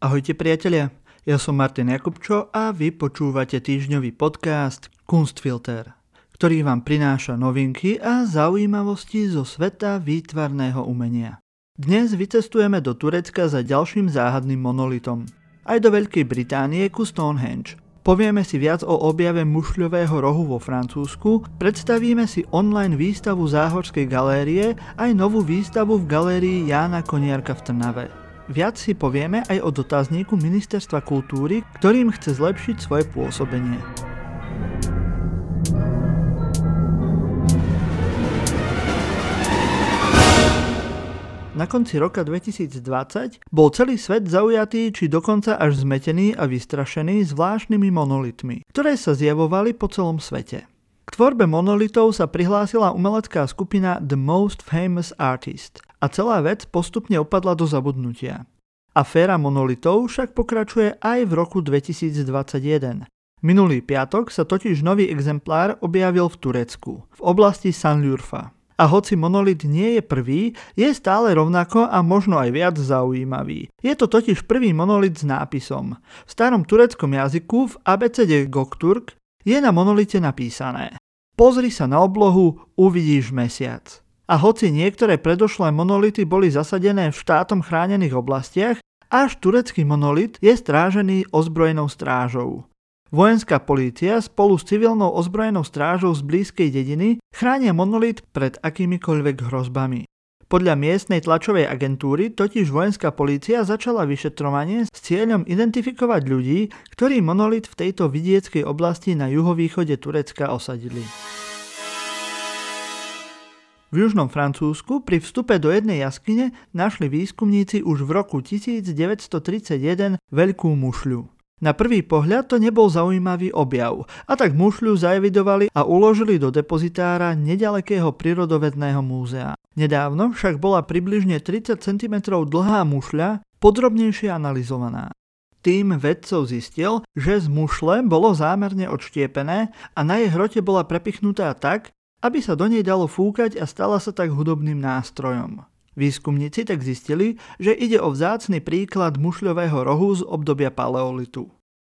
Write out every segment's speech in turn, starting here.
Ahojte priatelia, ja som Martin Jakubčo a vy počúvate týždňový podcast Kunstfilter, ktorý vám prináša novinky a zaujímavosti zo sveta výtvarného umenia. Dnes vycestujeme do Turecka za ďalším záhadným monolitom. Aj do Veľkej Británie ku Stonehenge. Povieme si viac o objave mušľového rohu vo Francúzsku, predstavíme si online výstavu Záhorskej galérie aj novú výstavu v galérii Jána Koniarka v Trnave. Viac si povieme aj o dotazníku Ministerstva kultúry, ktorým chce zlepšiť svoje pôsobenie. Na konci roka 2020 bol celý svet zaujatý či dokonca až zmetený a vystrašený zvláštnymi monolitmi, ktoré sa zjavovali po celom svete. Tvorbe monolitov sa prihlásila umelecká skupina The Most Famous Artist a celá vec postupne opadla do zabudnutia. Aféra monolitov však pokračuje aj v roku 2021. Minulý piatok sa totiž nový exemplár objavil v Turecku, v oblasti Sanliurfa. A hoci monolit nie je prvý, je stále rovnako a možno aj viac zaujímavý. Je to totiž prvý monolit s nápisom. V starom tureckom jazyku v abecede Gokturk je na monolite napísané Pozri sa na oblohu, uvidíš mesiac. A hoci niektoré predošlé monolity boli zasadené v štátom chránených oblastiach, až turecký monolit je strážený ozbrojenou strážou. Vojenská polícia spolu s civilnou ozbrojenou strážou z blízkej dediny chránia monolit pred akýmikoľvek hrozbami. Podľa miestnej tlačovej agentúry totiž vojenská polícia začala vyšetrovanie s cieľom identifikovať ľudí, ktorí monolit v tejto vidieckej oblasti na juhovýchode Turecka osadili. V južnom Francúzsku pri vstupe do jednej jaskyne našli výskumníci už v roku 1931 veľkú mušľu. Na prvý pohľad to nebol zaujímavý objav a tak mušľu zaevidovali a uložili do depozitára nedalekého prírodovedného múzea. Nedávno však bola približne 30 cm dlhá mušľa podrobnejšie analyzovaná. Tým vedcov zistil, že z mušle bolo zámerne odštiepené a na jej hrote bola prepichnutá tak, aby sa do nej dalo fúkať a stala sa tak hudobným nástrojom. Výskumníci tak zistili, že ide o vzácny príklad mušľového rohu z obdobia paleolitu.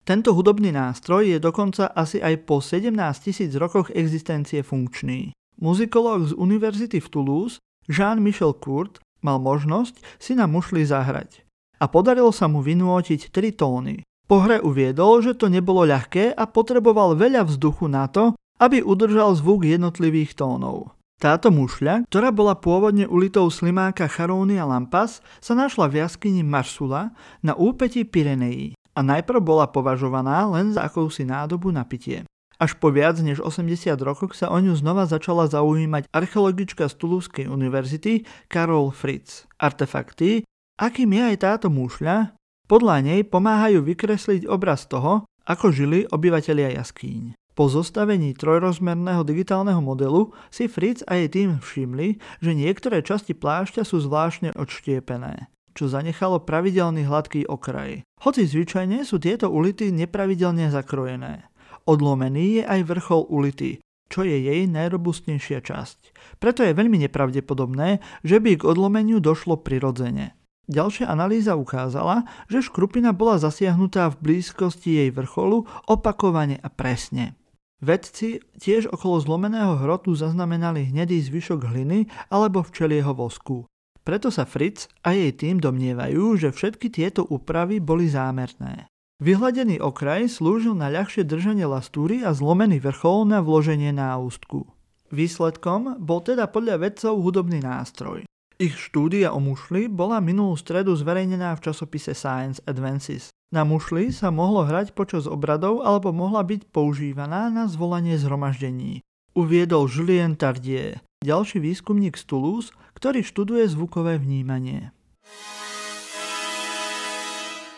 Tento hudobný nástroj je dokonca asi aj po 17 tisíc rokoch existencie funkčný. Muzikolog z univerzity v Toulouse, Jean-Michel Court, mal možnosť si na mušli zahrať. A podarilo sa mu vynúotiť tri tóny. Po hre uviedol, že to nebolo ľahké a potreboval veľa vzduchu na to, aby udržal zvuk jednotlivých tónov. Táto mušľa, ktorá bola pôvodne ulitou slimáka Charónia Lampas, sa našla v jaskyni Marsula na úpetí Pireneí a najprv bola považovaná len za akousi nádobu na pitie. Až po viac než 80 rokoch sa o ňu znova začala zaujímať archeologička z Toulouse univerzity Carol Fritz. Artefakty, akým je aj táto mušľa, podľa nej pomáhajú vykresliť obraz toho, ako žili obyvatelia jaskýň. Po zostavení trojrozmerného digitálneho modelu si Fritz a jej tým všimli, že niektoré časti plášťa sú zvláštne odštiepené, čo zanechalo pravidelný hladký okraj. Hoci zvyčajne sú tieto ulity nepravidelne zakrojené. Odlomený je aj vrchol ulity, čo je jej najrobustnejšia časť. Preto je veľmi nepravdepodobné, že by k odlomeniu došlo prirodzene. Ďalšia analýza ukázala, že škrupina bola zasiahnutá v blízkosti jej vrcholu opakovane a presne. Vedci tiež okolo zlomeného hrotu zaznamenali hnedý zvyšok hliny alebo včelieho vosku. Preto sa Fritz a jej tým domnievajú, že všetky tieto úpravy boli zámerné. Vyhladený okraj slúžil na ľahšie držanie lastúry a zlomený vrchol na vloženie na ústku. Výsledkom bol teda podľa vedcov hudobný nástroj. Ich štúdia o mušli bola minulú stredu zverejnená v časopise Science Advances. Na mušli sa mohlo hrať počas obradov alebo mohla byť používaná na zvolanie zhromaždení. Uviedol Julien Tardier, ďalší výskumník z Toulouse, ktorý študuje zvukové vnímanie.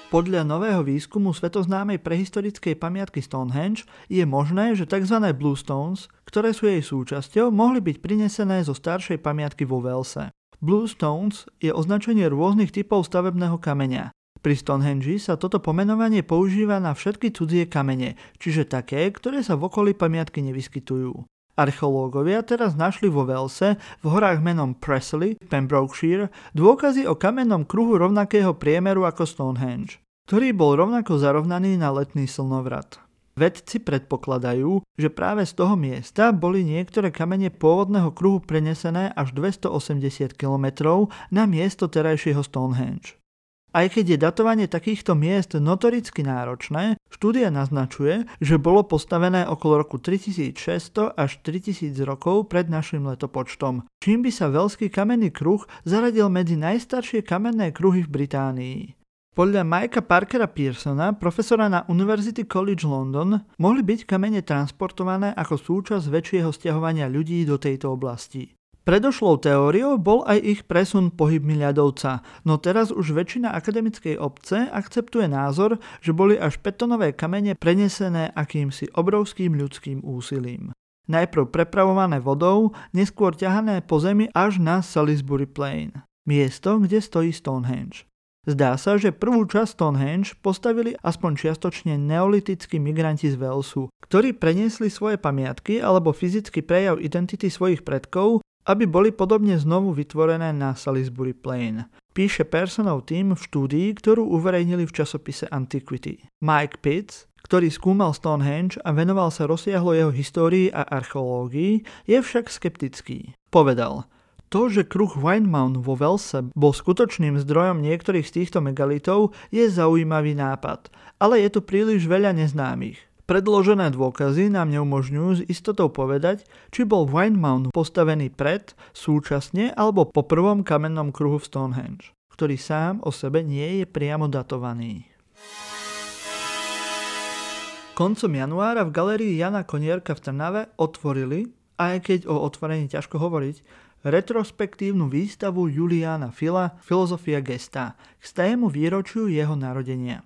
Podľa nového výskumu svetoznámej prehistorickej pamiatky Stonehenge je možné, že tzv. Bluestones, ktoré sú jej súčasťou, mohli byť prinesené zo staršej pamiatky vo Velse. Bluestones je označenie rôznych typov stavebného kameňa. Pri Stonehenge sa toto pomenovanie používa na všetky cudzie kamene, čiže také, ktoré sa v okolí pamiatky nevyskytujú. Archeológovia teraz našli vo Velse, v horách menom Presley, Pembrokeshire, dôkazy o kamennom kruhu rovnakého priemeru ako Stonehenge. ktorý bol rovnako zarovnaný na letný slnovrat. Vedci predpokladajú, že práve z toho miesta boli niektoré kamene pôvodného kruhu prenesené až 280 km na miesto terajšieho Stonehenge. Aj keď je datovanie takýchto miest notoricky náročné, štúdia naznačuje, že bolo postavené okolo roku 3600 až 3000 rokov pred našim letopočtom, čím by sa veľský kamenný kruh zaradil medzi najstaršie kamenné kruhy v Británii. Podľa Mikea Parkera Pearsona, profesora na University College London, mohli byť kamene transportované ako súčasť väčšieho stiahovania ľudí do tejto oblasti. Predošlou teóriou bol aj ich presun pohybmi ľadovca, no teraz už väčšina akademickej obce akceptuje názor, že boli až petonové kamene prenesené akýmsi obrovským ľudským úsilím. Najprv prepravované vodou, neskôr ťahané po zemi až na Salisbury Plain, miesto, kde stojí Stonehenge. Zdá sa, že prvú časť Stonehenge postavili aspoň čiastočne neolitickí migranti z Walesu, ktorí preniesli svoje pamiatky alebo fyzický prejav identity svojich predkov, aby boli podobne znovu vytvorené na Salisbury Plain. Píše personov tým v štúdii, ktorú uverejnili v časopise Antiquity. Mike Pitts, ktorý skúmal Stonehenge a venoval sa rozsiahlo jeho histórii a archeológii, je však skeptický. Povedal – to, že kruh Windmount vo Velse bol skutočným zdrojom niektorých z týchto megalitov, je zaujímavý nápad, ale je tu príliš veľa neznámych. Predložené dôkazy nám neumožňujú s istotou povedať, či bol Windmount postavený pred, súčasne alebo po prvom kamennom kruhu v Stonehenge, ktorý sám o sebe nie je priamo datovaný. Koncom januára v galerii Jana Konierka v Trnave otvorili, aj keď o otvorení ťažko hovoriť, retrospektívnu výstavu Juliana Fila Filozofia gesta k stému výročiu jeho narodenia.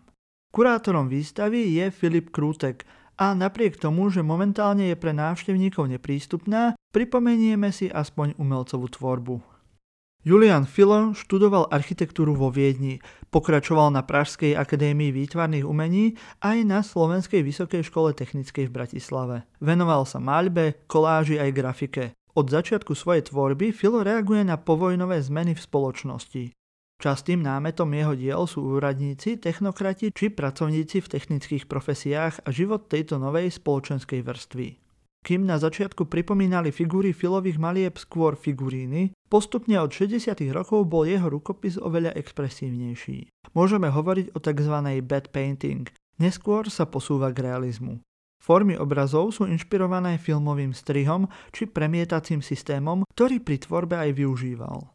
Kurátorom výstavy je Filip Krútek a napriek tomu, že momentálne je pre návštevníkov neprístupná, pripomenieme si aspoň umelcovú tvorbu. Julian Filo študoval architektúru vo Viedni, pokračoval na Pražskej akadémii výtvarných umení aj na Slovenskej vysokej škole technickej v Bratislave. Venoval sa maľbe, koláži aj grafike. Od začiatku svojej tvorby Filo reaguje na povojnové zmeny v spoločnosti. Častým námetom jeho diel sú úradníci, technokrati či pracovníci v technických profesiách a život tejto novej spoločenskej vrstvy. Kým na začiatku pripomínali figúry filových malieb skôr figuríny, postupne od 60. rokov bol jeho rukopis oveľa expresívnejší. Môžeme hovoriť o tzv. bad painting, neskôr sa posúva k realizmu. Formy obrazov sú inšpirované filmovým strihom či premietacím systémom, ktorý pri tvorbe aj využíval.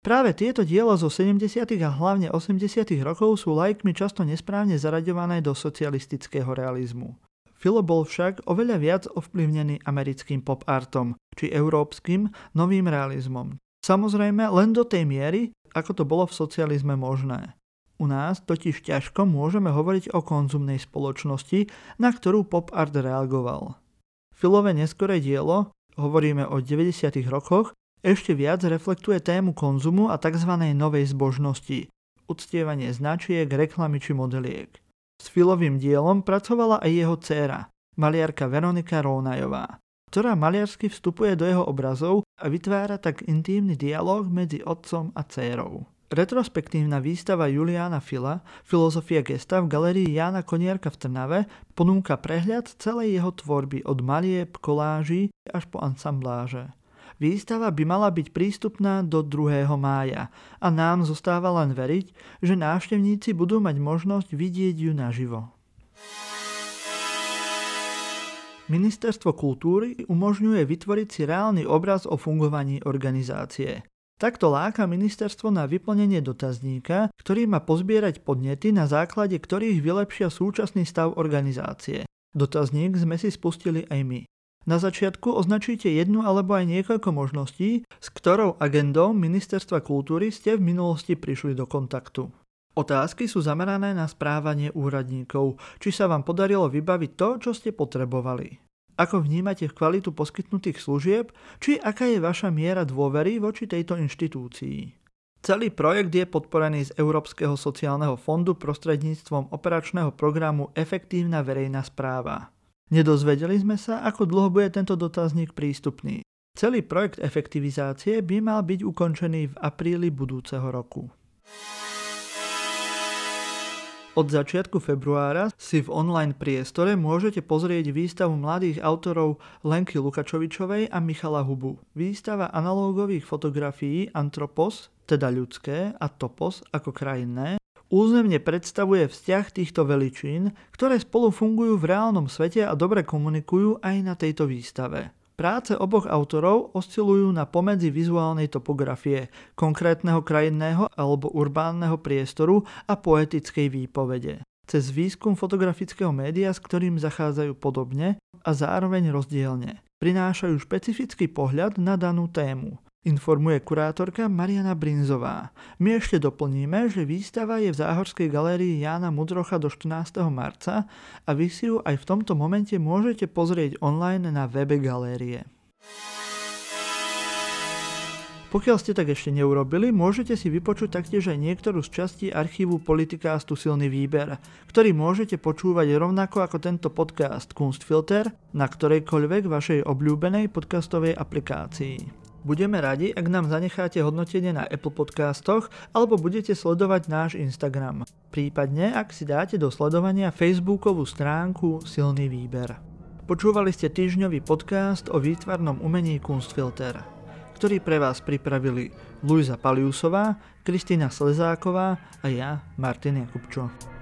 Práve tieto diela zo 70. a hlavne 80. rokov sú lajkmi často nesprávne zaraďované do socialistického realizmu. Filo bol však oveľa viac ovplyvnený americkým pop artom či európskym novým realizmom. Samozrejme len do tej miery, ako to bolo v socializme možné. U nás totiž ťažko môžeme hovoriť o konzumnej spoločnosti, na ktorú pop art reagoval. Filové neskoré dielo, hovoríme o 90. rokoch, ešte viac reflektuje tému konzumu a tzv. novej zbožnosti, uctievanie značiek, reklamy či modeliek. S filovým dielom pracovala aj jeho dcéra, maliarka Veronika Rónajová, ktorá maliarsky vstupuje do jeho obrazov a vytvára tak intímny dialog medzi otcom a dcérou. Retrospektívna výstava Juliana Fila, Filozofia gesta v galerii Jána Konierka v Trnave ponúka prehľad celej jeho tvorby od malieb, koláží až po ansambláže. Výstava by mala byť prístupná do 2. mája a nám zostáva len veriť, že návštevníci budú mať možnosť vidieť ju naživo. Ministerstvo kultúry umožňuje vytvoriť si reálny obraz o fungovaní organizácie. Takto láka ministerstvo na vyplnenie dotazníka, ktorý má pozbierať podnety, na základe ktorých vylepšia súčasný stav organizácie. Dotazník sme si spustili aj my. Na začiatku označíte jednu alebo aj niekoľko možností, s ktorou agendou Ministerstva kultúry ste v minulosti prišli do kontaktu. Otázky sú zamerané na správanie úradníkov, či sa vám podarilo vybaviť to, čo ste potrebovali ako vnímate kvalitu poskytnutých služieb, či aká je vaša miera dôvery voči tejto inštitúcii. Celý projekt je podporený z Európskeho sociálneho fondu prostredníctvom operačného programu Efektívna verejná správa. Nedozvedeli sme sa, ako dlho bude tento dotazník prístupný. Celý projekt efektivizácie by mal byť ukončený v apríli budúceho roku. Od začiatku februára si v online priestore môžete pozrieť výstavu mladých autorov Lenky Lukačovičovej a Michala Hubu. Výstava analógových fotografií Antropos, teda ľudské, a Topos ako krajinné, územne predstavuje vzťah týchto veličín, ktoré spolu fungujú v reálnom svete a dobre komunikujú aj na tejto výstave. Práce oboch autorov oscilujú na pomedzi vizuálnej topografie, konkrétneho krajinného alebo urbánneho priestoru a poetickej výpovede. Cez výskum fotografického média, s ktorým zachádzajú podobne a zároveň rozdielne. Prinášajú špecifický pohľad na danú tému informuje kurátorka Mariana Brinzová. My ešte doplníme, že výstava je v Záhorskej galérii Jána Mudrocha do 14. marca a vy si ju aj v tomto momente môžete pozrieť online na webe galérie. Pokiaľ ste tak ešte neurobili, môžete si vypočuť taktiež aj niektorú z častí archívu Politikástu Silný výber, ktorý môžete počúvať rovnako ako tento podcast Kunstfilter na ktorejkoľvek vašej obľúbenej podcastovej aplikácii. Budeme radi, ak nám zanecháte hodnotenie na Apple Podcastoch alebo budete sledovať náš Instagram. Prípadne, ak si dáte do sledovania Facebookovú stránku Silný výber. Počúvali ste týždňový podcast o výtvarnom umení Kunstfilter, ktorý pre vás pripravili Luisa Paliusová, Kristýna Slezáková a ja, Martin Jakubčo.